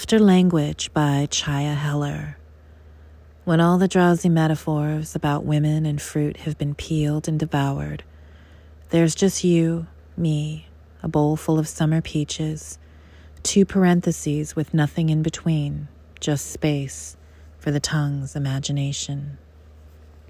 After Language by Chaia Heller. When all the drowsy metaphors about women and fruit have been peeled and devoured, there's just you, me, a bowl full of summer peaches, two parentheses with nothing in between, just space for the tongue's imagination.